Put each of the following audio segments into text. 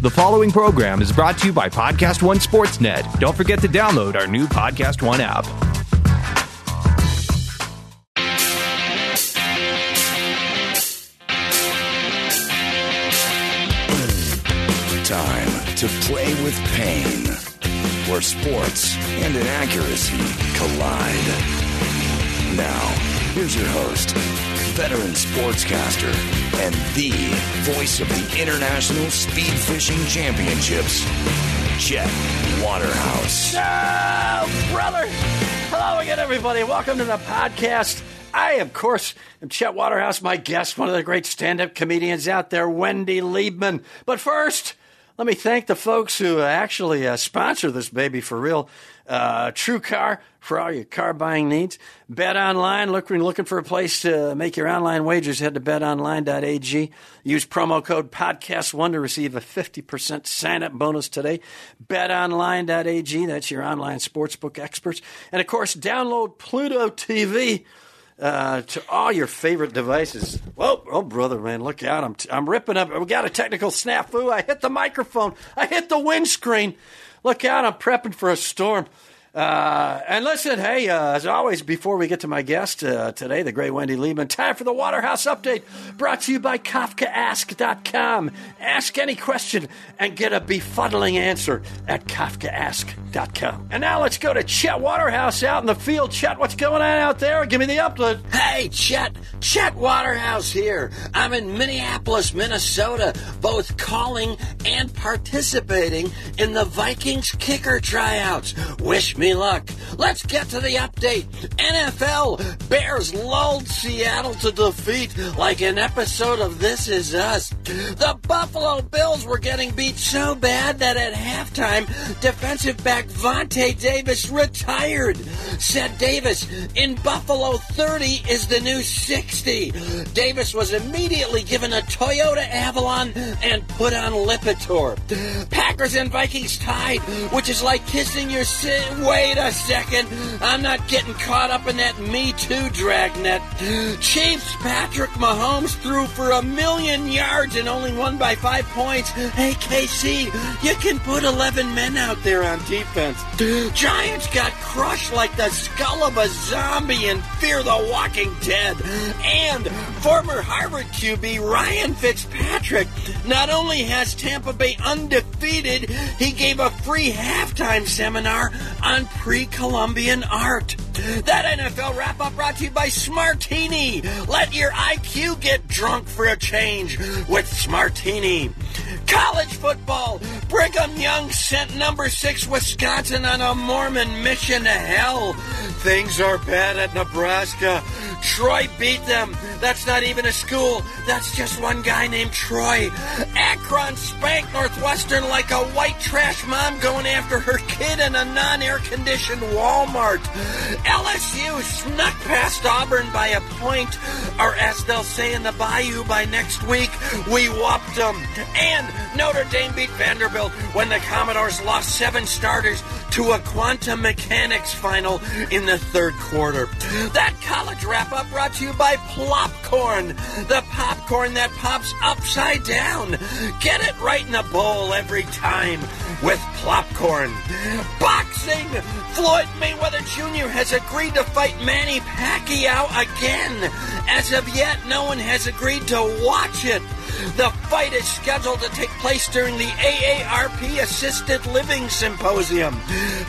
The following program is brought to you by Podcast One Sportsnet. Don't forget to download our new Podcast One app. Time to play with pain, where sports and inaccuracy collide. Now, here's your host, veteran sportscaster, and the voice of the International Speed Fishing Championships, Chet Waterhouse. Oh, brother. Hello again, everybody. Welcome to the podcast. I, of course, am Chet Waterhouse, my guest, one of the great stand up comedians out there, Wendy Liebman. But first, let me thank the folks who actually uh, sponsor this baby for real. Uh, True Car for all your car buying needs. Bet Online, looking looking for a place to make your online wagers. Head to betonline.ag. Use promo code podcast1 to receive a 50% sign up bonus today. BetOnline.ag, that's your online sportsbook experts. And of course, download Pluto TV uh, to all your favorite devices. Whoa, oh brother, man, look out! I'm t- I'm ripping up. We got a technical snafu. I hit the microphone. I hit the windscreen. Look out! I'm prepping for a storm. Uh, and listen, hey, uh, as always, before we get to my guest uh, today, the great Wendy Liebman, time for the Waterhouse Update, brought to you by KafkaAsk.com. Ask any question and get a befuddling answer at KafkaAsk.com. And now let's go to Chet Waterhouse out in the field. Chet, what's going on out there? Give me the update. Hey, Chet, Chet Waterhouse here. I'm in Minneapolis, Minnesota, both calling and participating in the Vikings kicker tryouts. Wish me luck. Let's get to the update. NFL Bears lulled Seattle to defeat like an episode of This Is Us. The Buffalo Bills were getting beat so bad that at halftime, defensive back Vontae Davis retired. Said Davis, in Buffalo 30 is the new 60. Davis was immediately given a Toyota Avalon and put on Lipitor. Packers and Vikings tied, which is like kissing your sin. Wait a second. I'm not getting caught up in that Me Too dragnet. Chiefs Patrick Mahomes threw for a million yards and only won by five points. Hey, KC, you can put 11 men out there on defense. Giants got crushed like the skull of a zombie in Fear the Walking Dead. And former Harvard QB Ryan Fitzpatrick not only has Tampa Bay undefeated, he gave a free halftime seminar on pre Columbian art. That NFL wrap up brought to you by Smartini. Let your IQ get drunk for a change with Smartini. College football. Brigham Young sent number six Wisconsin on a Mormon mission to hell. Things are bad at Nebraska. Troy beat them. That's not even a school. That's just one guy named Troy. Akron spanked Northwestern like a white trash mom going after her kid in a non-air conditioned Walmart. LSU snuck past Auburn by a point, or as they'll say in the Bayou by next week, we whopped them. And Notre Dame beat Vanderbilt when the Commodores lost seven starters to a quantum mechanics final in the third quarter. That college wrap up brought to you by Plopcorn, the popcorn that pops upside down. Get it right in the bowl every time with Plopcorn. Boxing! Floyd Mayweather Jr. has agreed to fight Manny Pacquiao again. As of yet, no one has agreed to watch it. The fight is scheduled to take place during the AARP Assisted Living Symposium.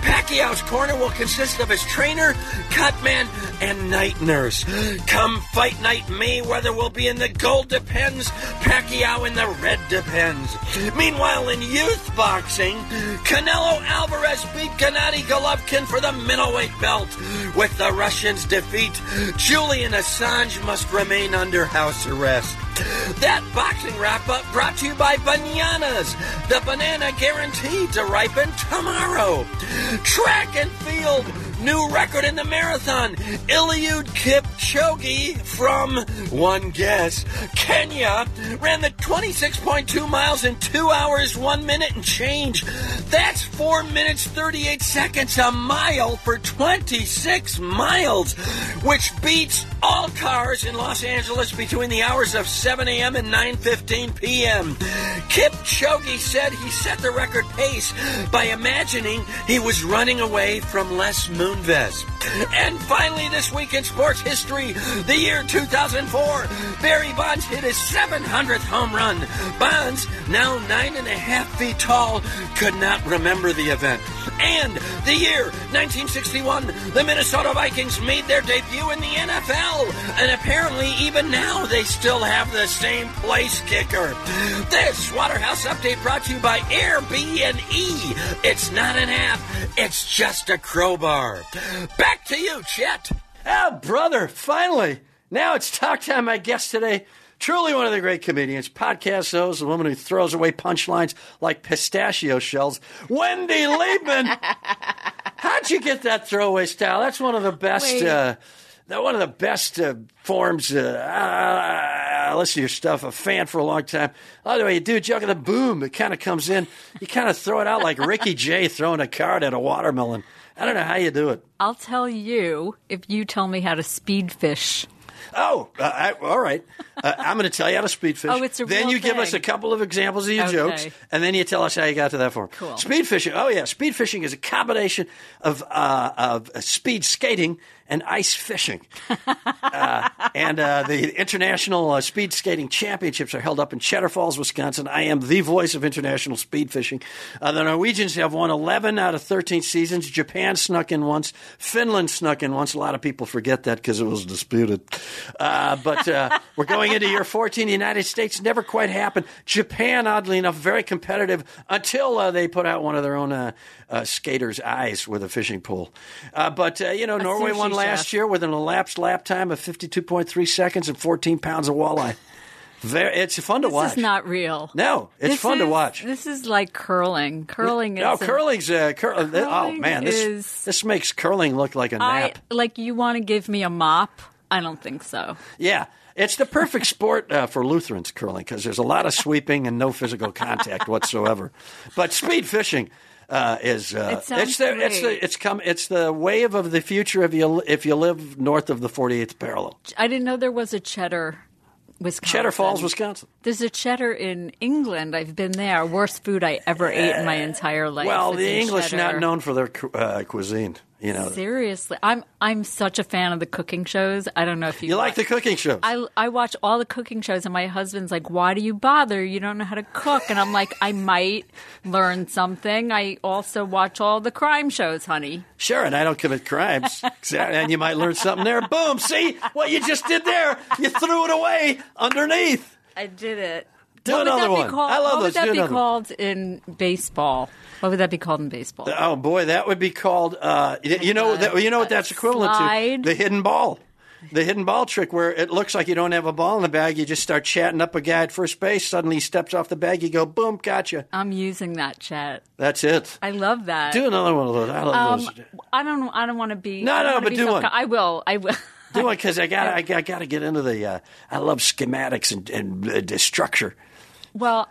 Pacquiao's corner will consist of his trainer, cutman, and night nurse. Come fight night, Mayweather will be in the gold depends, Pacquiao in the red depends. Meanwhile, in youth boxing, Canelo Alvarez beat Gennady Golovkin for the middleweight belt. With the Russians' defeat, Julian Assange must remain under house arrest. That boxing wrap up brought to you by Bananas, the banana guaranteed to ripen tomorrow. Track and field, New record in the marathon. Eliud Kipchoge from, one guess, Kenya ran the 26.2 miles in 2 hours, 1 minute and change. That's 4 minutes 38 seconds a mile for 26 miles, which beats all cars in Los Angeles between the hours of 7 a.m. and 9:15 p.m. Kipchoge said he set the record pace by imagining he was running away from Les Moonves. And finally, this week in sports history, the year 2004, Barry Bonds hit his 700th home run. Bonds, now nine and a half feet tall, could not remember the event. And the year 1961, the Minnesota Vikings made their debut in the NFL. And apparently, even now, they still have the same place kicker. This Waterhouse update brought to you by Airbnb. It's not an app, it's just a crowbar. Back to you, Chet. Oh, brother, finally. Now it's talk time. My guest today, truly one of the great comedians, podcast host, a woman who throws away punchlines like pistachio shells, Wendy Liebman. How'd you get that throwaway style? That's one of the best. Uh, that one of the best uh, forms. Uh, I listen to your stuff. A fan for a long time. By the way, you do a joke and the boom. It kind of comes in. You kind of throw it out like Ricky Jay throwing a card at a watermelon. I don't know how you do it. I'll tell you if you tell me how to speed fish. Oh, uh, I, all right. Uh, I'm going to tell you how to speedfish. Oh, it's a Then real you give us a couple of examples of your Okay. jokes, and then you tell us how you got to that form. Cool. Speedfishing. Oh yeah, speed fishing is a combination of uh, of uh, speed skating and ice fishing. uh, and uh, the international uh, speed skating championships are held up in Cheddar Falls, Wisconsin. I am the voice of international speed fishing. Uh, the Norwegians have won 11 out of 13 seasons. Japan snuck in once. Finland snuck in once. A lot of people forget that because it was disputed. Uh, but uh, we're going into year 14. The United States never quite happened. Japan, oddly enough, very competitive until uh, they put out one of their own uh, uh, skaters' eyes with a fishing pole. Uh, but, uh, you know, Norway won last chef. year with an elapsed lap time of 52.3 seconds and 14 pounds of walleye. Very, it's fun to This watch. is not real. No, it's This fun to watch. This is like curling. Curling is No, curling's uh, cur- oh man, this is- this makes curling look like a nap. like you want to give me a mop? I don't think so. Yeah, it's the perfect sport uh, for Lutherans curling because there's a lot of sweeping and no physical contact whatsoever. But speed fishing uh, is uh, it it's the it's the it's come it's the wave of the future if you if you live north of the 48th parallel. I didn't know there was a cheddar. Wisconsin. Cheddar Falls, Wisconsin. There's a cheddar in England. I've been there. Worst food I ever ate in my entire life. Well, the English cheddar. not known for their uh, cuisine. You know, Seriously, I'm I'm such a fan of the cooking shows. I don't know if you you like the cooking shows. I, I watch all the cooking shows, and my husband's like, "Why do you bother? You don't know how to cook." And I'm like, "I might learn something." I also watch all the crime shows, honey. Sure, and I don't commit crimes. And you might learn something there. Boom! See what you just did there? You threw it away underneath. I did it. Do what another would that one. Be called? I love what those. would that Do be another one. called in baseball? What would that be called in baseball? Oh boy, that would be called. Uh, you know, that, you know what that's equivalent Slide. to? The hidden ball. The hidden ball trick, where it looks like you don't have a ball in the bag, you just start chatting up a guy at first base. Suddenly, he steps off the bag. You go, boom, gotcha. I'm using that chat. That's it. I love that. Do another one of those. I love um, those. I don't. I don't want to be. No, no, but do one. I will. I will. Do it because I got I got, to get into the. Uh, I love schematics and, and uh, the structure. Well,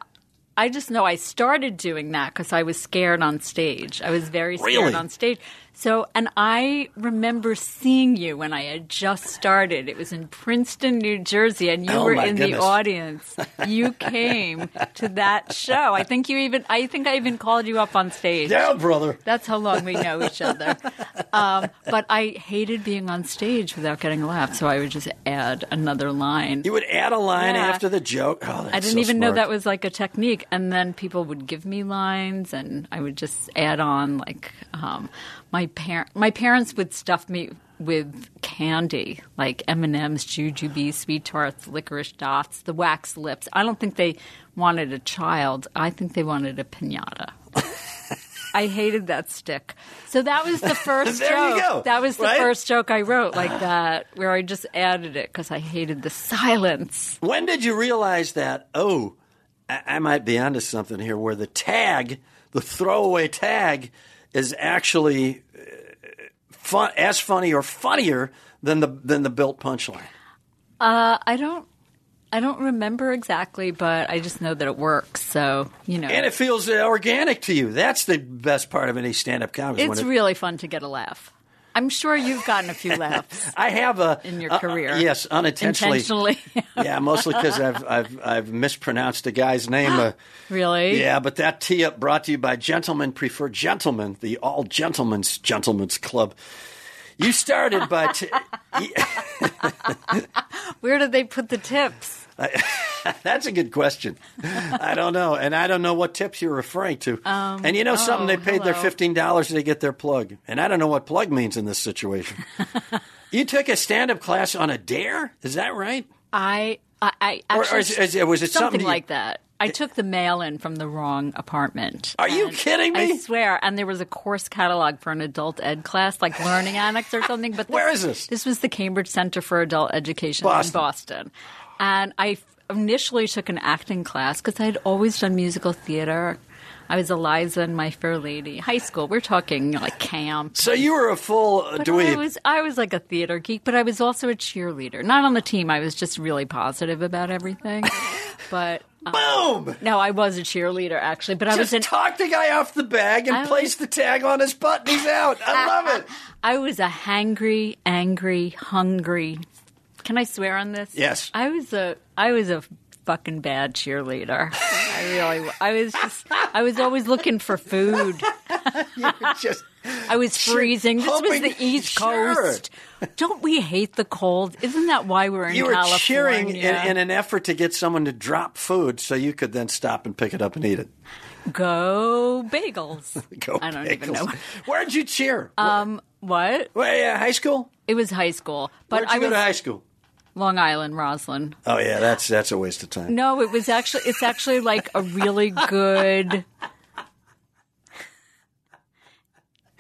I just know I started doing that because I was scared on stage. I was very scared Really? on stage. So, and I remember seeing you when I had just started. It was in Princeton, New Jersey, and you Oh, were in goodness. the audience. You came to that show. I think you even. I think I even called you up on stage. Yeah, brother. That's how long we know each other. Um, but I hated being on stage without getting a laugh, so I would just add another line. You would add a line Yeah. after the joke. Oh, that's I didn't so even know that was like a technique. And then people would give me lines, and I would just add on like um, my parent. My parents would stuff me with candy, like M and M's, Jujubes, Sweet Tarts, Licorice Dots, the wax lips. I don't think they wanted a child. I think they wanted a pinata. I hated that stick. So that was the first joke. That was the Right? first joke I wrote like that, where I just added it because I hated the silence. When did you realize that? Oh, I, I might be onto something here. Where the tag, the throwaway tag, is actually fun, as funny or funnier than the than the built punchline? Uh, I don't. I don't remember exactly, but I just know that it works. So you know, And it feels uh, organic to you. That's the best part of any stand-up comedy. when it's it- really fun to get a laugh. I'm sure you've gotten a few laughs I have a in your uh, career. yes, unintentionally. intentionally. yeah, mostly because I've, I've I've mispronounced a guy's name. Uh, really? yeah, but that tee up brought to you by Gentlemen Prefer Gentlemen, the all gentlemen's gentlemen's club. You started by t- Where did they put the tips? that's a good question. I don't know, and I don't know what tips you're referring to. Um, and you know something? oh, They paid their fifteen dollars to get their plug, and I don't know what plug means in this situation. you took a stand-up class on a dare? Is that right? I I, I Or- or is- is- was it something you- like that? I took the mail in from the wrong apartment. Are you kidding me? I swear. And there was a course catalog for an adult ed class, like learning annex or something. But Where is this? This was the Cambridge Center for Adult Education Boston. in Boston. And I initially took an acting class because I had always done musical theater. I was Eliza in My Fair Lady. High school. We're talking like camp. So you were a full uh, But dweeb. I was I was like a theater geek, but I was also a cheerleader. Not on the team. I was just really positive about everything. But um, Boom! no, I was a cheerleader actually. But I was Just an talk the guy off the bag and I place the tag on his butt. and He's out. I love it. I was a hangry, angry, hungry. Can I swear on this? Yes. I was a I was a fucking bad cheerleader. I really I was just I was always looking for food. Just I was freezing. This was the East Sure. Coast. Don't we hate the cold? Isn't that why we're in you were California? cheering in, in an effort to get someone to drop food so you could then stop and pick it up and eat it. Go bagels. Go I don't even Bagels. know. Where'd you cheer? Um, what? well, yeah, high school. It was high school, but Where'd you I go was to high school? Long Island, Roslyn. Oh yeah, that's that's a waste of time. No, it was actually it's actually like a really good.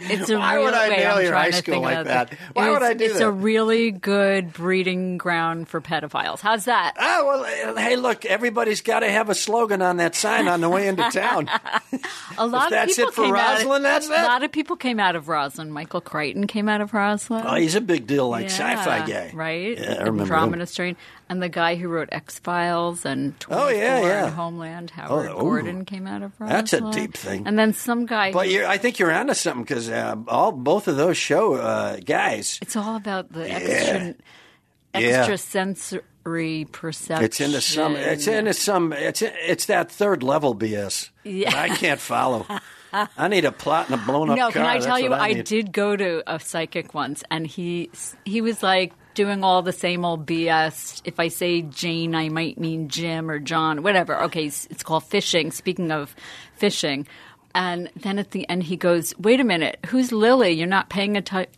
It's a Why real, would I wait, nail your high school like that? it. Why It's- would I do It's that? a really good breeding ground for pedophiles. How's that? Ah, well, hey, look, everybody's got to have a slogan on that sign on the way into town. A lot of that's people it for came out Roslyn, Of, that's A lot of people came out of Roslyn. Michael Crichton came out of Roslyn. oh, he's a big deal, like Yeah, sci-fi guy, right? Yeah, I remember Andromeda. Strain, and the guy who wrote X Files and 24 Oh, yeah, yeah. and Homeland, Howard Oh. Gordon came out of Roslyn. That's a deep thing. And then some guy. But I think you're onto something because uh, all both of those show uh, guys. it's all about the extra, Yeah. extrasensory perception. It's into some. It's into some. It's it's that third level BS. Yeah. I can't follow. I need a plot and a blown up No, car. can I That's tell you? what I, did go to a psychic once, and he he was like doing all the same old BS. If I say Jane, I might mean Jim or John, whatever. Okay, it's called fishing. Speaking of fishing. And then at the end, he goes, "Wait a minute, who's Lily? You're not paying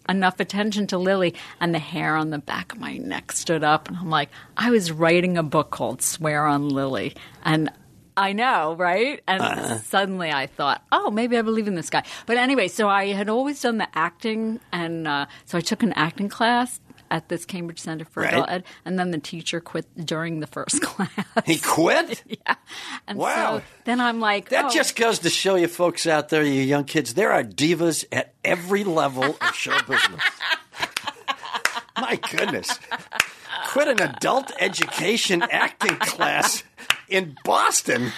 enough attention to Lily." And the hair on the back of my neck stood up, and I'm like, "I was writing a book called Swear on Lily," and I know, right? And Uh-huh. suddenly I thought, oh, maybe I believe in this guy. But anyway, so I had always done the acting, and uh, so I took an acting class at this Cambridge Center for Right. Adult Ed, and then the teacher quit during the first class. He quit. yeah. And Wow. so then I'm like, That oh, just goes to show you folks out there, you young kids, there are divas at every level of show business. My goodness. Quit an adult education acting class in Boston.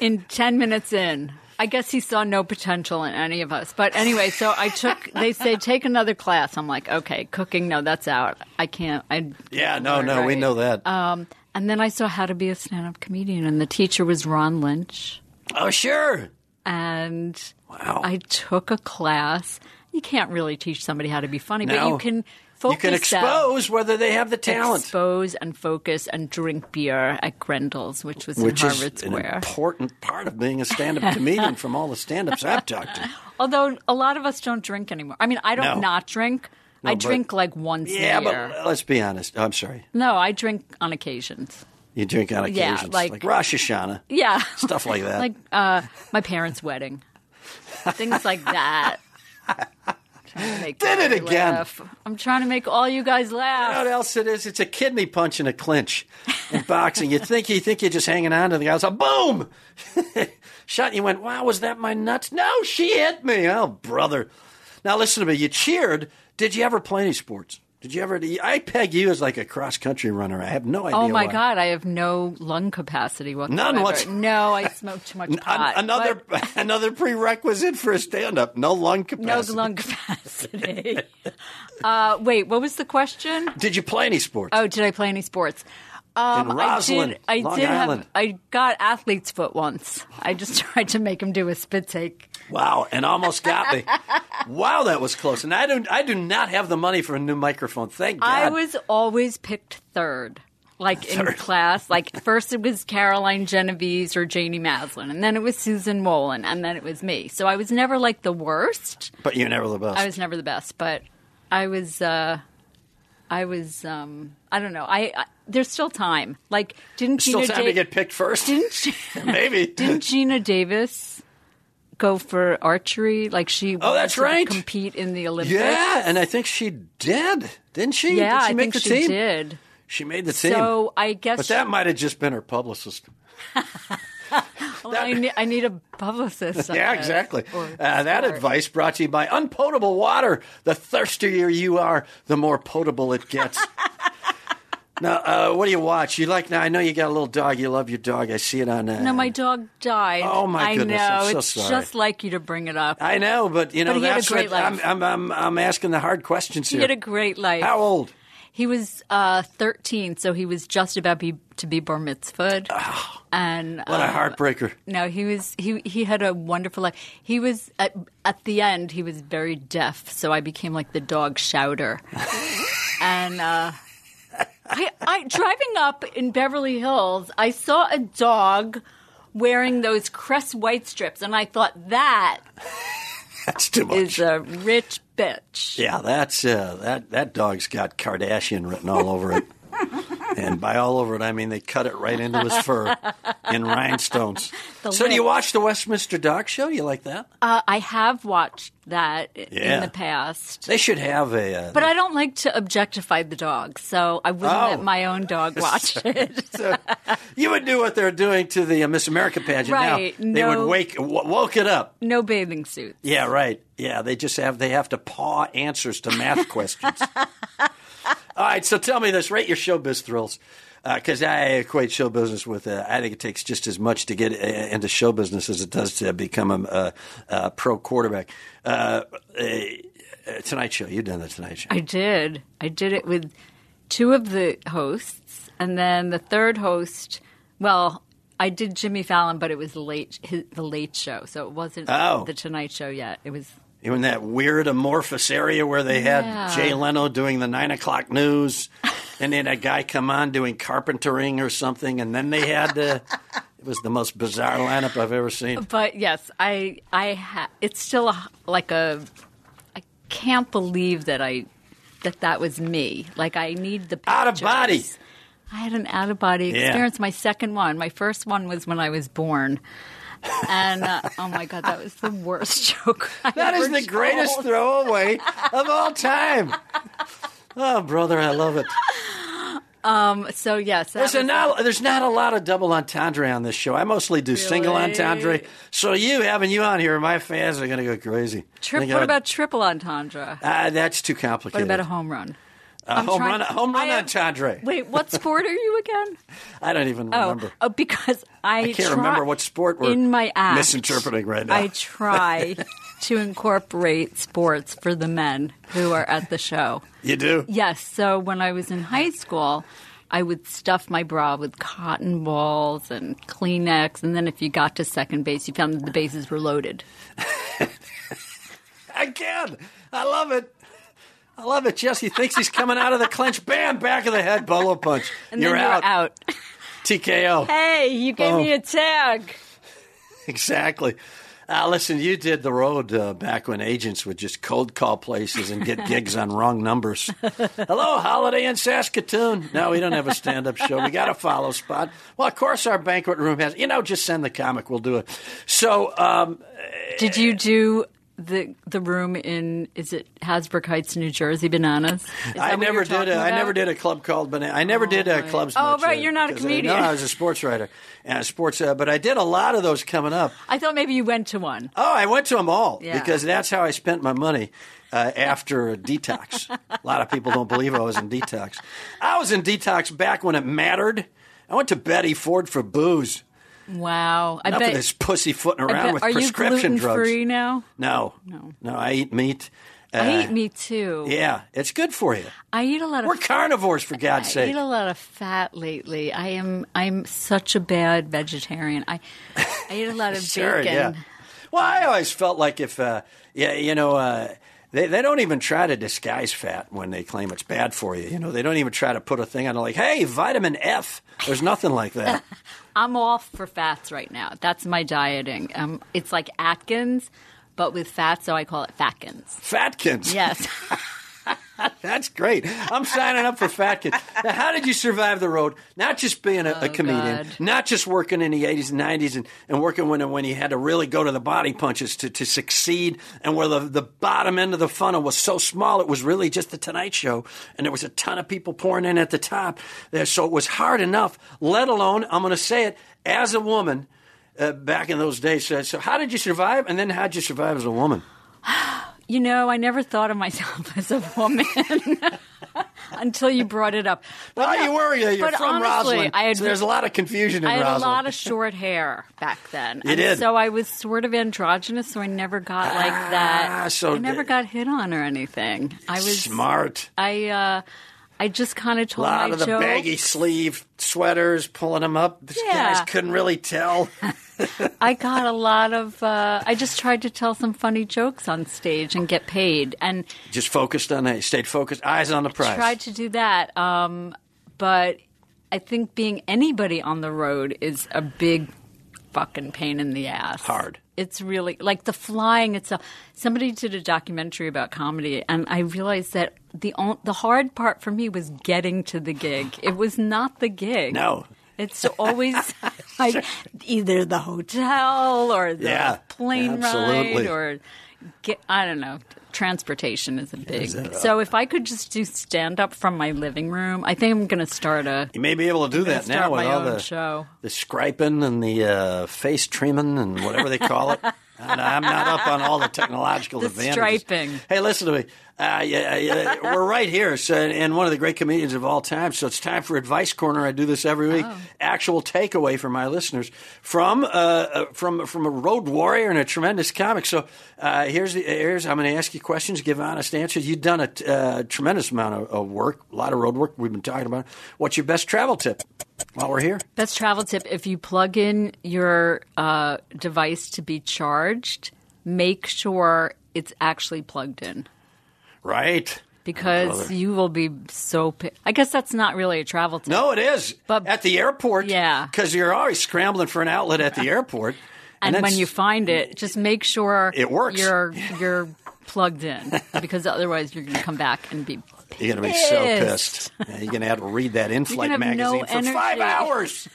in 10 minutes in. I guess he saw no potential in any of us. But anyway, so I took, they say, take another class. I'm like, okay, cooking, no, that's out. I can't. I, Yeah, no, no, we know that. Um, and then I saw how to be a stand up comedian, and the teacher was Ron Lynch. oh, sure. And Wow. I took a class. You can't really teach somebody how to be funny, but you can focus You can expose whether they have the talent, expose and focus and drink beer at Grendel's, which was in Harvard Square. which is Harvard an important part of being a stand-up comedian from all the stand-ups I've talked to. Although a lot of us don't drink anymore. I mean, I don't No. not drink. No, I but- drink like once Yeah, a year. but let's be honest. I'm sorry. no, I drink on occasions. You drink on Yeah, occasions, like- like Rosh Hashanah, Yeah, stuff like that. like uh, my parents' wedding, things like that. trying to make Did it again. laugh. I'm trying to make all you guys You know laugh. what else it is? It's a kidney punch in a clinch in boxing. You think you think you're just hanging on to the guy, so oh, boom, shot. And you went, "Wow, was that my nuts?" No, she hit me. Oh, brother. Now listen to me. You cheered. Did you ever play any sports? Did you ever? I peg you as like a cross country runner. I have no idea. Oh my why. God, I have no lung capacity whatsoever. what's- No, I smoke too much pot. another but another prerequisite for a stand up. No lung capacity. no lung capacity. uh, wait, what was the question? Did you play any sports? Oh, did I play any sports? Um, In I Roslyn, did. I Long did Island. have. I got athlete's foot once. I just tried to make him do a spit take. Wow, and almost got me. wow, that was close. And I don't I do not have the money for a new microphone. Thank God. I was always picked third. Like in class, like first it was Caroline Genovese or Janie Maslin, and then it was Susan Wolin, and then it was me. So I was never like the worst. But you're never the best. I was never the best, but I was. uh I was. um I don't know. I, I there's still time. Like didn't Still Gina time Da- to get picked first. didn't she, Maybe. didn't Geena Davis go for archery? Like she. Oh, that's to right. Compete in the Olympics. yeah, and I think she did, didn't she? Yeah, did she I make think the she team? did. She made the team. So I guess. but that might have just been her publicist. well, I, need, I need a publicist. Yeah, exactly. Uh, that advice brought to you by Unpotable Water. The thirstier you are, the more potable it gets. now, uh, what do you watch? You like? Now, I know you got a little dog. You love your dog. I see it on. Uh, No, my dog died. Oh, my I goodness, know. I'm so it's sorry. just like you to bring it up. I know, but you know But he had a that's great what I'm, life. I'm, I'm. I'm asking the hard questions he here. had a great life. How old? He was uh, 13, so he was just about be, to be bar mitzvahed. and What a uh, heartbreaker. No, he was he he had a wonderful life. He was at, at the end. He was very deaf, so I became like the dog shouter. and uh, I, I driving up in Beverly Hills, I saw a dog wearing those Crest white strips, and I thought that That's too much. is a rich bitch. Yeah, that's uh, that that dog's got Kardashian written all over it. and by all over it, I mean they cut it right into his fur in rhinestones. The so, do you watch the Westminster Dog Show? You like that? Uh, I have watched that Yeah. in the past. They should have a. Uh, But I don't like to objectify the dog, so I wouldn't Oh. let my own dog watch it. so you would do what they're doing to the uh, Miss America pageant Right, now. They no- would wake w- woke it up. no bathing suits. Yeah, right. Yeah, they just have they have to paw answers to math questions. All right, so tell me this: rate your showbiz thrills, because I equate show business with. Uh, I think it takes just as much to get uh, into show business as it does to become a, a, a pro quarterback. Uh, uh, Tonight Show, you've done the Tonight Show. I did. I did it with two of the hosts, and then the third host. Well, I did Jimmy Fallon, but it was the late his, the Late Show, so it wasn't Oh. the Tonight Show yet. It was You in that weird amorphous area where they had Jay Leno doing the nine o'clock news, and then a guy come on doing carpentering or something, and then they had uh, it was the most bizarre lineup I've ever seen. But yes, I I ha- it's still a, like a I can't believe that I that that was me. Like I need the Out of pictures. body. I had an out of body Yeah. experience. My second one. My first one was when I was born. And uh, oh my god, that was the worst joke. I That is the greatest throwaway of all time. Oh, brother, I love it. Um, So yes, There's, a not, there's not a lot of double entendre on this show. I mostly do single entendre. So you having you on here, my fans are going to go crazy. Tri- what I- about triple entendre? Ah, that's too complicated. What about a home run? Uh, I'm home trying- run? Home run am- entendre. Wait, what sport are you again? I don't even Oh, remember. oh, because I, I can't try- remember what sport we're in my act, misinterpreting right now. I try to incorporate sports for the men who are at the show. You do? Yes, so when I was in high school, I would stuff my bra with cotton balls and Kleenex, and then if you got to second base, you found that the bases were loaded. I can. I love it. I love it. Jesse thinks he's coming out of the clinch. Bam! Back of the head. Bolo punch. And you're then you out. out. TKO. Hey, you gave Oh. me a tag. Exactly. Uh, listen, you did the road uh, back when agents would just cold call places and get gigs on wrong numbers. Hello, Holiday Inn Saskatoon. No, we don't have a stand up show. We got a follow spot. Well, of course, our banquet room has, you know, just send the comic. We'll do it. So, um, Did you do the the room in is it Hasbrouck Heights, New Jersey, Bananas? I never did. A, I never did a club called Banana. I never did uh, right. clubs. Oh, right, you're not a 'cause I- comedian. no, I was a sports writer and a sports. Uh, but I did a lot of those coming up. I thought maybe you went to one. Oh, I went to them all Yeah. because that's how I spent my money uh, after a detox. a lot of people don't believe I was in detox. I was in detox back when it mattered. I went to Betty Ford for booze. Wow, I Enough bet. of this pussyfooting I around bet- with are you prescription gluten drugs. free now? No, No. no. I eat meat. I Uh, eat meat too. Yeah, it's good for you. I eat a lot of We're carnivores, for God's I sake. I eat a lot of fat lately. I am I'm such a bad vegetarian. I I eat a lot of Sure, bacon. yeah. Well, I always felt like if, uh, yeah, you know, uh, they, they don't even try to disguise fat when they claim it's bad for you. You know, they don't even try to put a thing on it like, hey, vitamin F. There's nothing like that. I'm off for fats right now. That's my dieting. Um, it's like Atkins, but with fat, so I call it Fatkins. Fatkins. Yes. That's great. I'm signing up for Fatkins. Now, how did you survive the road? Not just being a, a comedian, Oh, God. not just working in the 80s and 90s and, and working when, when you had to really go to the body punches to, to succeed and where the, the bottom end of the funnel was so small, it was really just the Tonight Show. And there was a ton of people pouring in at the top there. So it was hard enough, let alone, I'm going to say it, as a woman uh, back in those days. So, so how did you survive? And then how did you survive as a woman? You know, I never thought of myself as a woman until you brought it up. But Well, no, you were. You're from honestly, Roslyn. I had, so there's a lot of confusion in I had Roslyn. a lot of short hair back then. You and did. So I was sort of androgynous, so I never got like that. Ah, so I never got hit on or anything. I was Smart. I uh, I just kind of told A lot of the jokes. baggy sleeve sweaters, pulling them up. These Yeah. guys couldn't really tell. I got a lot of. Uh, I just tried to tell some funny jokes on stage and get paid, and Just focused on it. Stayed focused. Eyes on the prize. I tried to do that. Um, but I think being anybody on the road is a big fucking pain in the ass. Hard. It's really like the flying itself. Somebody did a documentary about comedy, and I realized that the the hard part for me was getting to the gig. It was not the gig. No. It's always like either the hotel or the Yeah, plane absolutely. ride or get, I don't know. Transportation is a big. So if I could just do stand up from my living room, I think I'm going to start a You may be able to do that now with all the show. the scraping and the uh, face trimming and whatever they call it. And I'm not up on all the technological The advantages. striping. Hey, listen to me. Uh, yeah, yeah, we're right here, so, and one of the great comedians of all time. So it's time for Advice Corner. I do this every week. Oh. Actual takeaway for my listeners from uh, uh, from from a road warrior and a tremendous comic. So uh, here's the, here's I'm going to ask you questions, give honest answers. You've done a uh, tremendous amount of, of work, a lot of road work. We've been talking about. What's your best travel tip while we're here? Best travel tip: if you plug in your uh, device to be charged, make sure it's actually plugged in. Right. Because you will be so. Pi- I guess that's not really a travel tip. No, it is. But- at the airport, Yeah. because you're always scrambling for an outlet at the airport. and when you find it, just make sure It works. You're you're plugged in because otherwise you're going to come back and be. You're going to be so pissed. Yeah, you're going to have to read that in-flight have no magazine for five hours.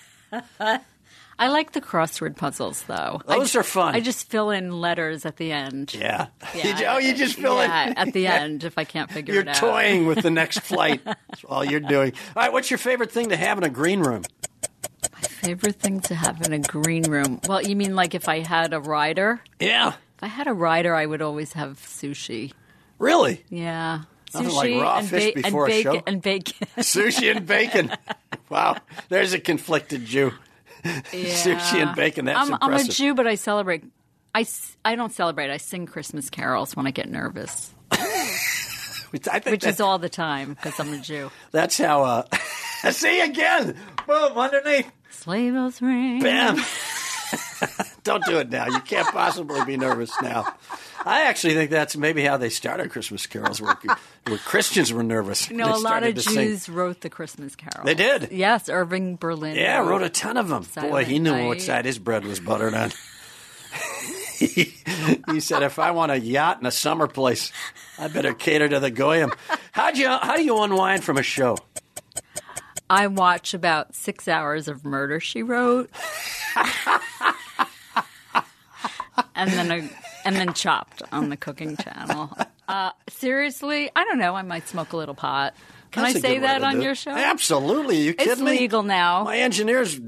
I like the crossword puzzles though. Those I, are fun. I just fill in letters at the end. Yeah. Yeah, You oh, you just fill yeah, it. at the end if I can't figure You're it out. You're toying with the next flight. That's all you're doing. All right, what's your favorite thing to have in a green room? My favorite thing to have in a green room? Well, you mean like if I had a rider? Yeah. If I had a rider, I would always have sushi. Really? Yeah. Nothing sushi like raw and, fish ba- before and a bacon, show? And bacon. Sushi and bacon. wow. There's a conflicted Jew. Sushi and bacon. That's I'm, I'm a. Jew, but I celebrate. I, I don't celebrate. I sing Christmas carols when I get nervous, I think which is all the time because I'm a Jew. That's how. Uh, see again. Boom underneath. Sleigh bells ring. Bam. Don't do it now. You can't possibly be nervous now. I actually think that's maybe how they started Christmas carols, where, where Christians were nervous. You know, They a lot of to sing. Jews wrote the Christmas carols. They did? Yes, Irving Berlin. Yeah, wrote a ton of them. Boy, he Silent knew what side his bread was buttered on. he, he said, "If I want a yacht and a summer place, I better cater to the goyim." How'd you? How do you unwind from a show? I watch about six hours of Murder She Wrote, and then I and then chopped on the cooking channel. Uh, seriously, I don't know. I might smoke a little pot. Can That's I a say that on your show? Absolutely. you It's kidding me? legal now. My engineer's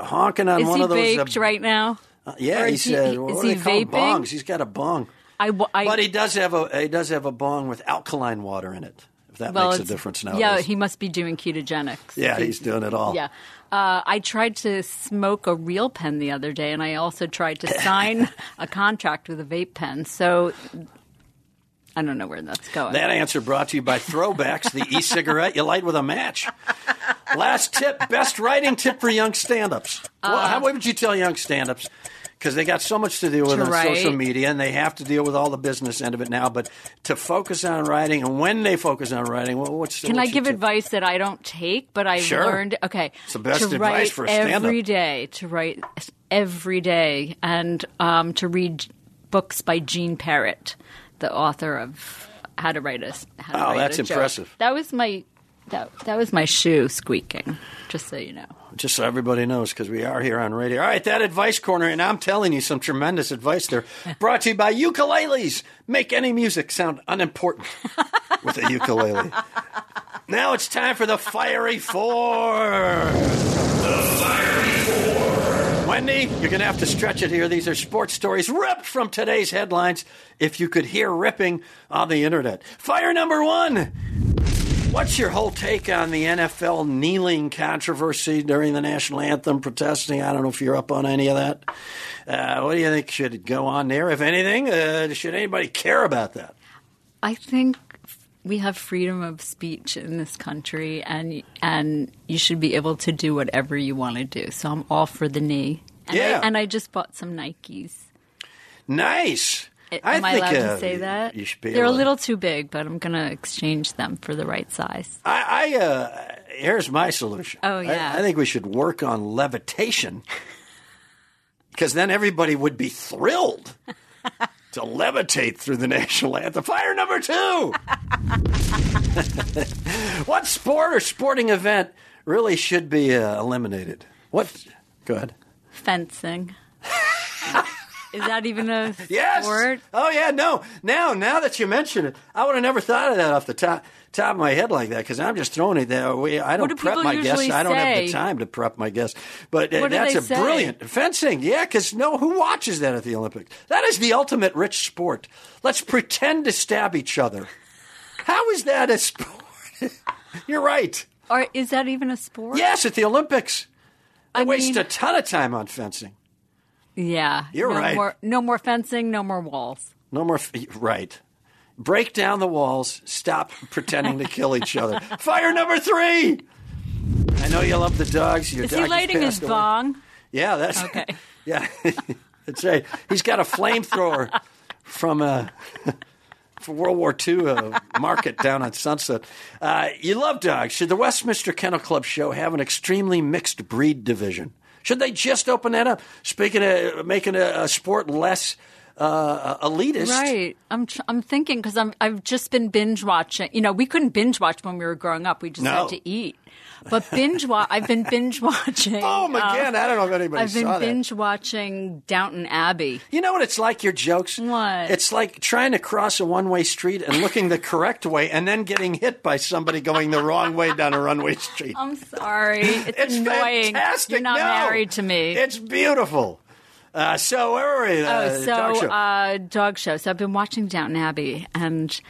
honking on Is one of those. Is he baked uh, right now? Yeah, he is he- said. is what do he they call 'em? vaping? bongs? He's got a bong, I, I- but he does have a he does have a bong with alkaline water in it. If that well, makes a difference now. Yeah, he must be doing ketogenics. yeah, he's doing it all. Yeah. Uh, I tried to smoke a real pen the other day, and I also tried to sign a contract with a vape pen. So I don't know where that's going. That answer brought to you by Throwbacks, the e-cigarette you light with a match. Last tip, best writing tip for young stand-ups. well, how would you tell young stand-ups? Because they got so much to deal with To on social media, and they have to deal with all the business end of it now. But to focus on writing, and when they focus on writing, well, what's Can what's I give tip? advice that I don't take, but I've Sure. learned? Okay, It's the best to advice write for a stand-up. every day, to write every day, and um, to read books by Gene Perret, the author of How to Write a How to Oh, Write that's a Joke. impressive. That was my that that was my shoe squeaking. Just so you know. Just so everybody knows, because we are here on radio. All right, that advice corner, and I'm telling you some tremendous advice there. Brought to you by ukuleles. Make any music sound unimportant with a ukulele. Now it's time for the fiery four. The Fiery Four. Wendy, you're going to have to stretch it here. These are sports stories ripped from today's headlines. If you could hear ripping on the internet. Fire number one. What's your whole take on the NFL kneeling controversy during the national anthem protesting? I don't know if you're up on any of that. Uh, what do you think should go on there, if anything? Uh, should anybody care about that? I think we have freedom of speech in this country, and and you should be able to do whatever you want to do. So I'm all for the knee. And Yeah. I, and I just bought some Nikes. Nice. Am I, think, allowed uh, to say that? You should be. They're a little too big, but I'm going to exchange them for the right size. I, I uh, here's my solution. Oh, I- yeah. I, think we should work on levitation because then everybody would be thrilled to levitate through the national anthem. Fire number two. what sport or sporting event really should be uh, eliminated? What? Go ahead. Fencing. Is that even a Yes. sport? Oh yeah. No. Now, now that you mention it, I would have never thought of that off the top top of my head like that because I'm just throwing it there. I don't do prep my guests. I don't have the time to prep my guests. But uh, that's a say? brilliant fencing. Yeah, because no, who watches that at the Olympics? That is the ultimate rich sport. Let's pretend to stab each other. How is that a sport? You're right. Or is that even a sport? Yes, at the Olympics. I, I waste mean- a ton of time on fencing. Yeah. You're no right. More, no more fencing, no more walls. No more. Right. Break down the walls. Stop pretending to kill each other. Fire number three. I know you love the dogs. Your Is dog he lighting his away. bong? Yeah, that's Okay. Yeah, that's right. He's got a flamethrower from a from World War II uh, market down on Sunset. Uh, you love dogs. Should the Westminster Kennel Club show have an extremely mixed breed division? Should they just open that up? Speaking of making a, a sport less uh, elitist, Right. I'm tr- I'm thinking because I'm I've just been binge watching. You know, we couldn't binge watch when we were growing up. We just No. had to eat. But binge watch. I've been binge watching. Boom again. I don't know if anybody I've been that. binge watching Downton Abbey. You know what it's like, your jokes? What? It's like trying to cross a one way street and looking the correct way and then getting hit by somebody going the wrong way down a runway street. I'm sorry. It's, It's annoying. fantastic. You're not No. married to me. It's beautiful. Uh, so, where were we? Uh, oh, so dog show. Uh, dog show. So I've been watching Downton Abbey, and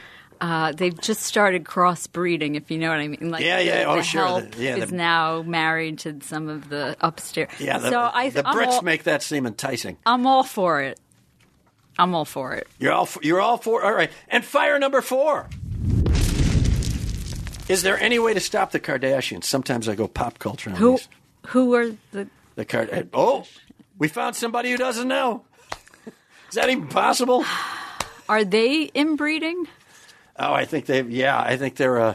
uh, they've just started crossbreeding. If you know what I mean. Like Yeah, the, yeah. Oh, the sure. help The- yeah, is the- now married to some of the upstairs. yeah, the, so I, the Brits all, make that seem enticing. I'm all for it. I'm all for it. You're all, you're all for All right. And fire number four. Is there any way to stop the Kardashians? Sometimes I go pop culture on Who these. who are the The Card. Oh, we found somebody who doesn't know. Is that even possible? are they inbreeding? Oh, I think they. Yeah, I think they're. Uh,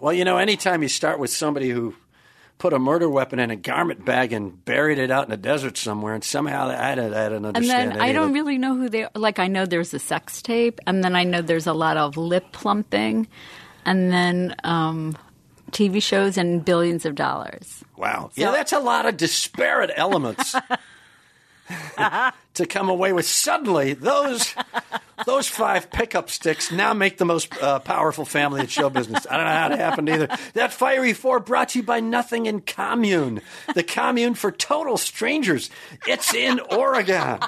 well, you know, anytime you start with somebody who put a murder weapon in a garment bag and buried it out in the desert somewhere, and somehow I don't, I don't And then I don't really know who they are. Like, I know there's a sex tape, and then I know there's a lot of lip plumping, and then um, TV shows and billions of dollars. Wow. yeah, that's a lot of disparate elements to come away with. Suddenly, those those five pickup sticks now make the most uh, powerful family in show business. I don't know how it happened either. That fiery four brought to you by Nothing in Commune, the commune for total strangers. It's in Oregon.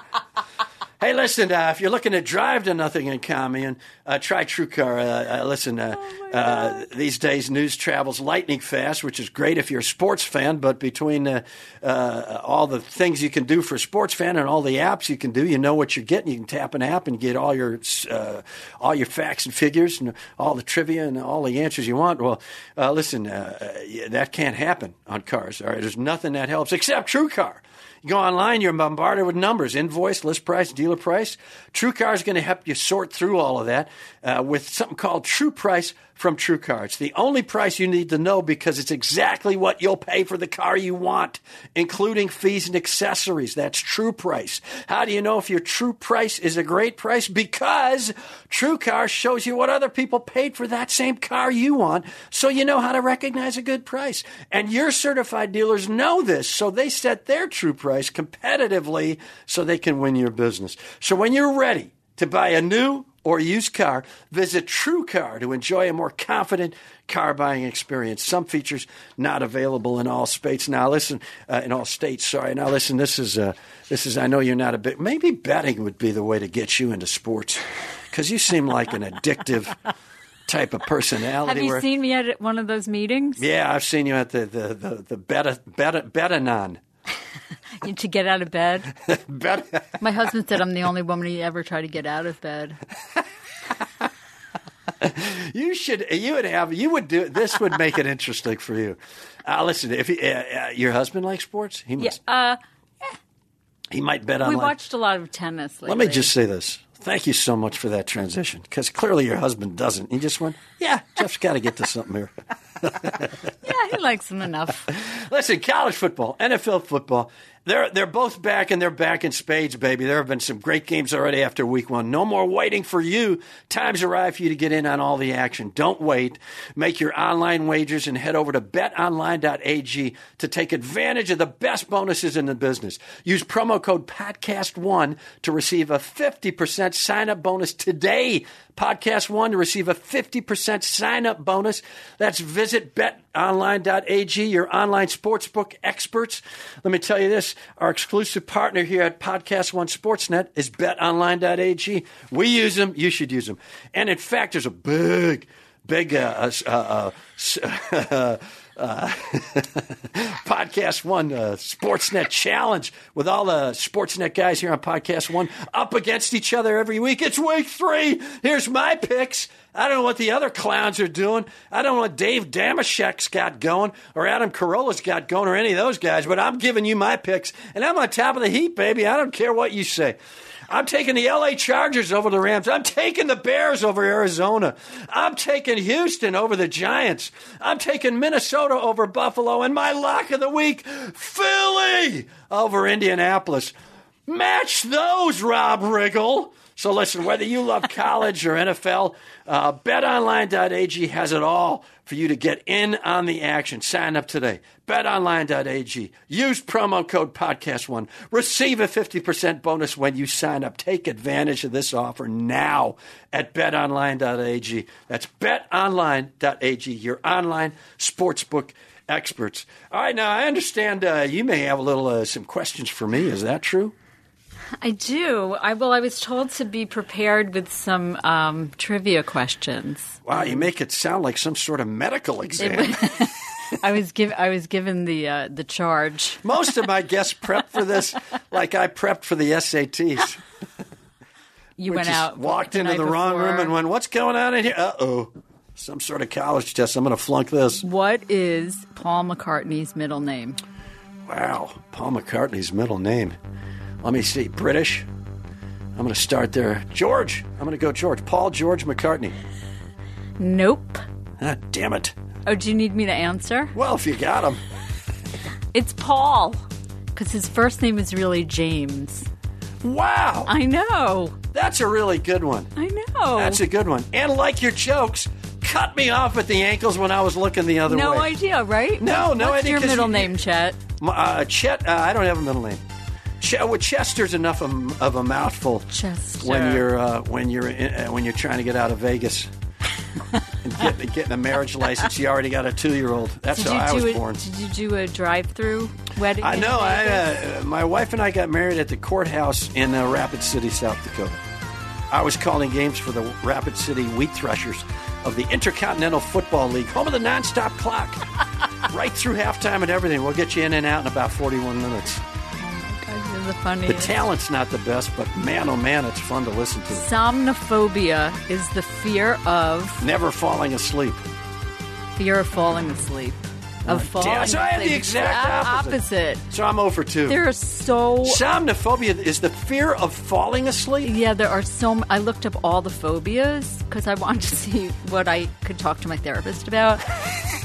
Hey, listen, uh, if you're looking to drive to nothing in common, uh, try TrueCar. Uh, uh, listen, uh, uh, these days news travels lightning fast, which is great if you're a sports fan, but between uh, uh, all the things you can do for a sports fan and all the apps you can do, you know what you're getting. You can tap an app and get all your uh, all your facts and figures and all the trivia and all the answers you want. Well, uh, listen, uh, uh, that can't happen on cars. All right, there's nothing that helps except TrueCar. You go online, you're bombarded with numbers, invoice, list price, dealer price. TrueCar is going to help you sort through all of that uh, with something called True Price from TrueCar. It's the only price you need to know because it's exactly what you'll pay for the car you want, including fees and accessories. That's True Price. How do you know if your True Price is a great price? Because True TrueCar shows you what other people paid for that same car you want, so you know how to recognize a good price. And your certified dealers know this, so they set their true price competitively so they can win your business. So when you're ready to buy a new or used car, visit TrueCar to enjoy a more confident car buying experience. Some features not available in all states. Now listen, uh, in all states. Sorry. Now listen. This is uh, this is. I know you're not a bit. Maybe betting would be the way to get you into sports because you seem like an addictive type of personality. Have you where- seen me at one of those meetings? Yeah, I've seen you at the the the, the beta beta betanon. To get out of bed. My husband said I'm the only woman he ever tried to get out of bed. you should. You would have. You would do. This would make it interesting for you. Uh, listen, if he, uh, uh, your husband likes sports, he Yeah, must. uh, He might bet on. we watched a lot of tennis lately. Let me just say this. Thank you so much for that transition, because clearly your husband doesn't. He just went, "Yeah, Jeff's got to get to something here." Yeah, he likes them enough. Listen, college football, NFL football, they're they're both back and they're back in spades, baby. There have been some great games already after week one. No more waiting for you. Time's arrived for you to get in on all the action. Don't wait. Make your online wagers and head over to betonline.ag to take advantage of the best bonuses in the business. Use promo code podcast1 to receive a 50% sign up bonus today. Podcast one to receive a 50% sign up bonus. That's visit betonline.ag, your online sportsbook experts. Let me tell you this our exclusive partner here at Podcast One Sportsnet is betonline.ag. We use them, you should use them. And in fact, there's a big, big uh, uh, uh, s- uh, Podcast One uh, Sportsnet Challenge with all the Sportsnet guys here on Podcast One up against each other every week. It's week three. Here's my picks. I don't know what the other clowns are doing. I don't know what Dave Dameshek's got going or Adam Carolla's got going or any of those guys, but I'm giving you my picks and I'm on top of the heap, baby. I don't care what you say. I'm taking the LA Chargers over the Rams. I'm taking the Bears over Arizona. I'm taking Houston over the Giants. I'm taking Minnesota over Buffalo. And my lock of the week, Philly over Indianapolis. Match those, Rob Riggle. So listen, whether you love college or NFL, uh, betonline.ag has it all for you to get in on the action. Sign up today. betonline.ag. Use promo code podcast1. Receive a 50% bonus when you sign up. Take advantage of this offer now at betonline.ag. That's betonline.ag, your online sportsbook experts. All right, now I understand uh, you may have a little uh, some questions for me. Is that true? I do. I well, I was told to be prepared with some um, trivia questions. Wow, you make it sound like some sort of medical exam. I was giv I was given the uh, the charge. Most of my guests prep for this like I prepped for the SATs. You We went out, walked into the wrong room and went, "What's going on in here?" Uh oh, some sort of college test. I'm going to flunk this. What is Paul McCartney's middle name? Wow, Paul McCartney's middle name. Let me see, British. I'm going to start there. George. I'm going to go George. Paul George McCartney. Nope. Ah, damn it. Oh, do you need me to answer? Well, if you got him. It's Paul, because his first name is really James. Wow, I know. that's a really good one. I know. That's a good one. And like your jokes, cut me off at the ankles when I was looking the other no way. No idea, right? No, no idea. What's idea, your 'cause middle you- name, Chet? Uh, Chet, uh, I don't have a middle name. Ch- well, Chester's enough of, of a mouthful Chester. when you're uh, when you're in, uh, when you're trying to get out of Vegas and getting, getting a marriage license. You already got a two year old. That's Did how I was a, born. Did you do a drive-through wedding? I know. I, uh, my wife and I got married at the courthouse in uh, Rapid City, South Dakota. I was calling games for the Rapid City Wheat Threshers of the Intercontinental Football League, home of the nonstop clock, right through halftime and everything. We'll get you in and out in about 41 minutes. Oh my the The talent's not the best, but man, oh man, it's fun to listen to. Somnophobia is the fear of Never falling asleep. fear of falling asleep. Of falling Yeah, so I have the exact opposite. opposite. So I'm over 2. There are so Somnophobia is the fear of falling asleep. yeah, there are so. I looked up all the phobias because I wanted to see what I could talk to my therapist about.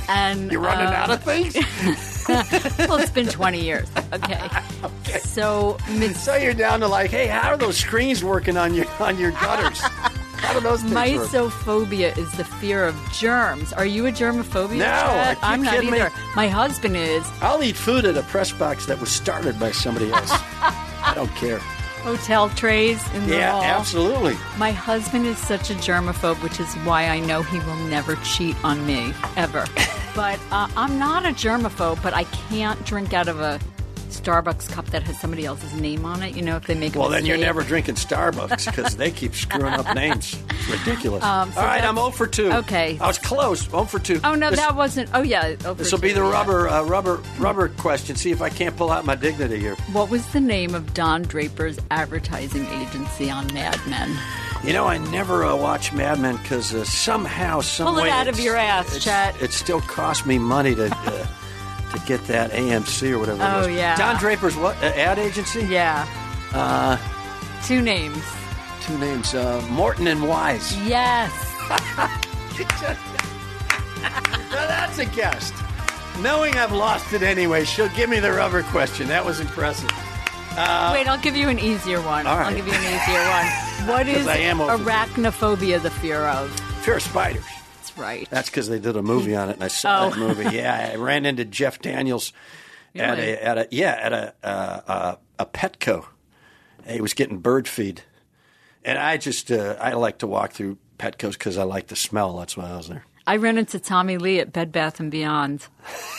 And You're running um, out of things? well, it's been 20 years. Okay. So, Miss So you're down to like, hey, how are those screens working on your on your gutters? how do those things work? Mysophobia is the fear of germs. Are you a germophobia? No, Chad? are you I'm not kidding me? either. My husband is. I'll eat food at a press box that was started by somebody else. I don't care. Hotel trays in the Yeah, hall. absolutely. My husband is such a germaphobe, which is why I know he will never cheat on me ever. but uh, I'm not a germaphobe, but I can't drink out of a Starbucks cup that has somebody else's name on it. You know, if they make a Well, then you're never drinking Starbucks because they keep screwing up names. It's ridiculous. Um, so All right, I'm that's- 0 for 2. okay. I was close. 0 for 2. Oh no, This- that wasn't. Oh yeah. oh, This will be the yeah. rubber, uh, rubber, rubber question. See if I can't pull out my dignity here. What was the name of Don Draper's advertising agency on Mad Men? You know, I never uh, watch Mad Men because uh, somehow, some Pull it way out of your ass, Chet. It still cost me money to uh, to get that AMC or whatever. it Oh, yeah. Don Draper's what uh, ad agency? Yeah. Uh, Two names. Two names: uh, Morton and Wise. Yes. Now that's a guest. Knowing I've lost it anyway, she'll give me the rubber question. That was impressive. Wait, I'll give you an easier one. Uh, I'll give you an easier one. What is arachnophobia the fear of? Fear of spiders. That's right. That's because they did a movie on it, and I saw Oh. that movie. Yeah, I ran into Jeff Daniels at a at a yeah at a uh, uh, a Petco. He was getting bird feed, and I just uh, I like to walk through Petco's because I like the smell. That's why I was there. I ran into Tommy Lee at Bed Bath and Beyond.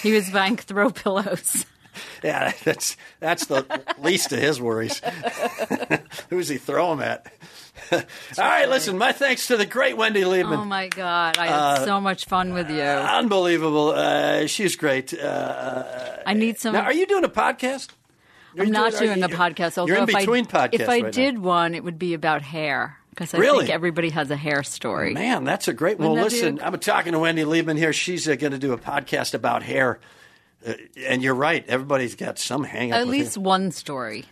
He was buying throw pillows. Yeah, that's that's the least of his worries. Who's he throw them at? All right, listen. My thanks to the great Wendy Liebman. Oh my God, I Uh, had so much fun with you. Unbelievable. Uh, she's great. Uh, I need some. now, are you doing a podcast? Are I'm not are doing you- a podcast. Although You're in if between I, podcasts. If I right did now. one, it would be about hair because I Really? think everybody has a hair story. Man, that's a great. Well, Wouldn't be listen, I'm talking to Wendy Liebman here. She's uh, going to do a podcast about hair. Uh, and you're right. Everybody's got some hang up. At least hair. one story.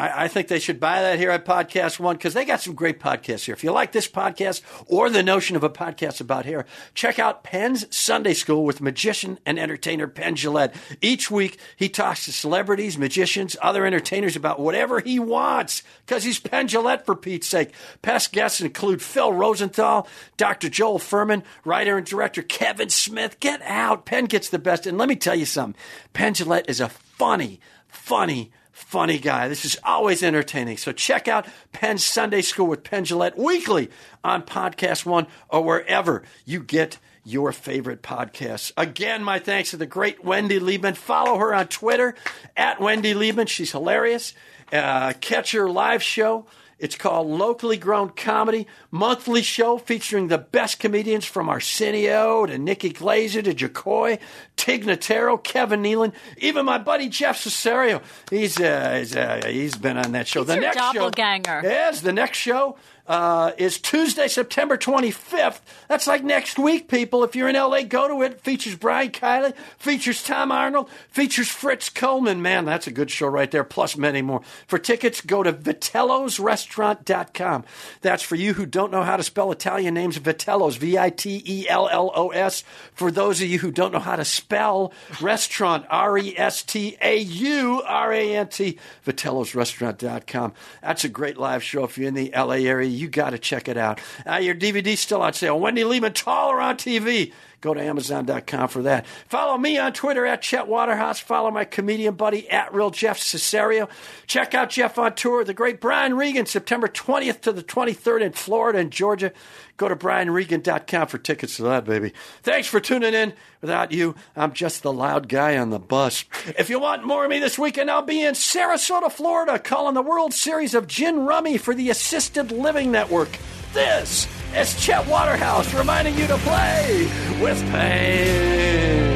I, I think they should buy that here at Podcast One because they got some great podcasts here. If you like this podcast or the notion of a podcast about hair, check out Penn's Sunday School with magician and entertainer Penn Jillette. Each week, he talks to celebrities, magicians, other entertainers about whatever he wants because he's Penn Jillette for Pete's sake. Past guests include Phil Rosenthal, Dr. Joel Fuhrman, writer and director Kevin Smith. Get out. Penn gets the best. And let me tell you something Penn Jillette is a funny, funny, funny guy. This is always entertaining. So check out Penn's Sunday School with Penn Jillette weekly on Podcast One or wherever you get your favorite podcasts. Again, my thanks to the great Wendy Liebman. Follow her on Twitter at Wendy Liebman. She's hilarious. Uh, catch her live show. It's called Locally Grown Comedy, monthly show featuring the best comedians from Arsenio to Nikki Glazer to Jo Koy, Tig Notaro, Kevin Nealon, even my buddy Jeff Cesario. He's uh, he's, uh, he's been on that show. He's your doppelganger. show, yes, the next show uh, is Tuesday, September 25th. That's like next week, people. If you're in LA, go to it. Features Brian Kiley, features Tom Arnold, features Fritz Coleman. Man, that's a good show right there, plus many more. For tickets, go to vitellosrestaurant.com. That's for you who don't know how to spell Italian names, Vitellos, V I T E L L O S. For those of you who don't know how to spell restaurant, R E S T A U R A N T, vitellosrestaurant.com. That's a great live show if you're in the LA area. You got to check it out. Uh, your DVD's still on sale. Wendy Liebman, taller on TV. Go to Amazon.com for that. Follow me on Twitter at Chet Waterhouse. Follow my comedian buddy at Real Jeff Cesario. Check out Jeff on tour. The great Brian Regan, September 20th to the 23rd in Florida and Georgia. Go to brianregan.com for tickets to that, baby. Thanks for tuning in. Without you, I'm just the loud guy on the bus. If you want more of me this weekend, I'll be in Sarasota, Florida, calling the World Series of Gin Rummy for the Assisted Living Network. This is Chet Waterhouse reminding you to play with pain.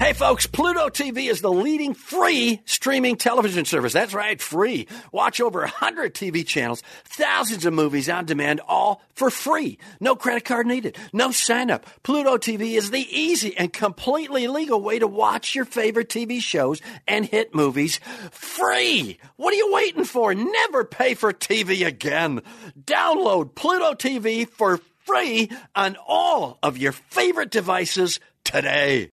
Hey folks, Pluto TV is the leading free streaming television service. That's right, free. Watch over 100 TV channels, thousands of movies on demand, all for free. No credit card needed, no sign up. Pluto TV is the easy and completely legal way to watch your favorite TV shows and hit movies free. What are you waiting for? Never pay for TV again. Download Pluto TV for free on all of your favorite devices today.